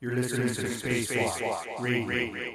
You're listening to Spacewalk Radio.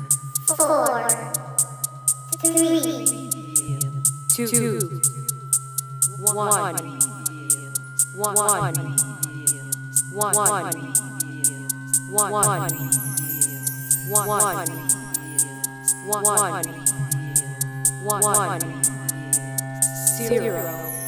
four, three, two, one, one, one, one, one, one, one, one, zero.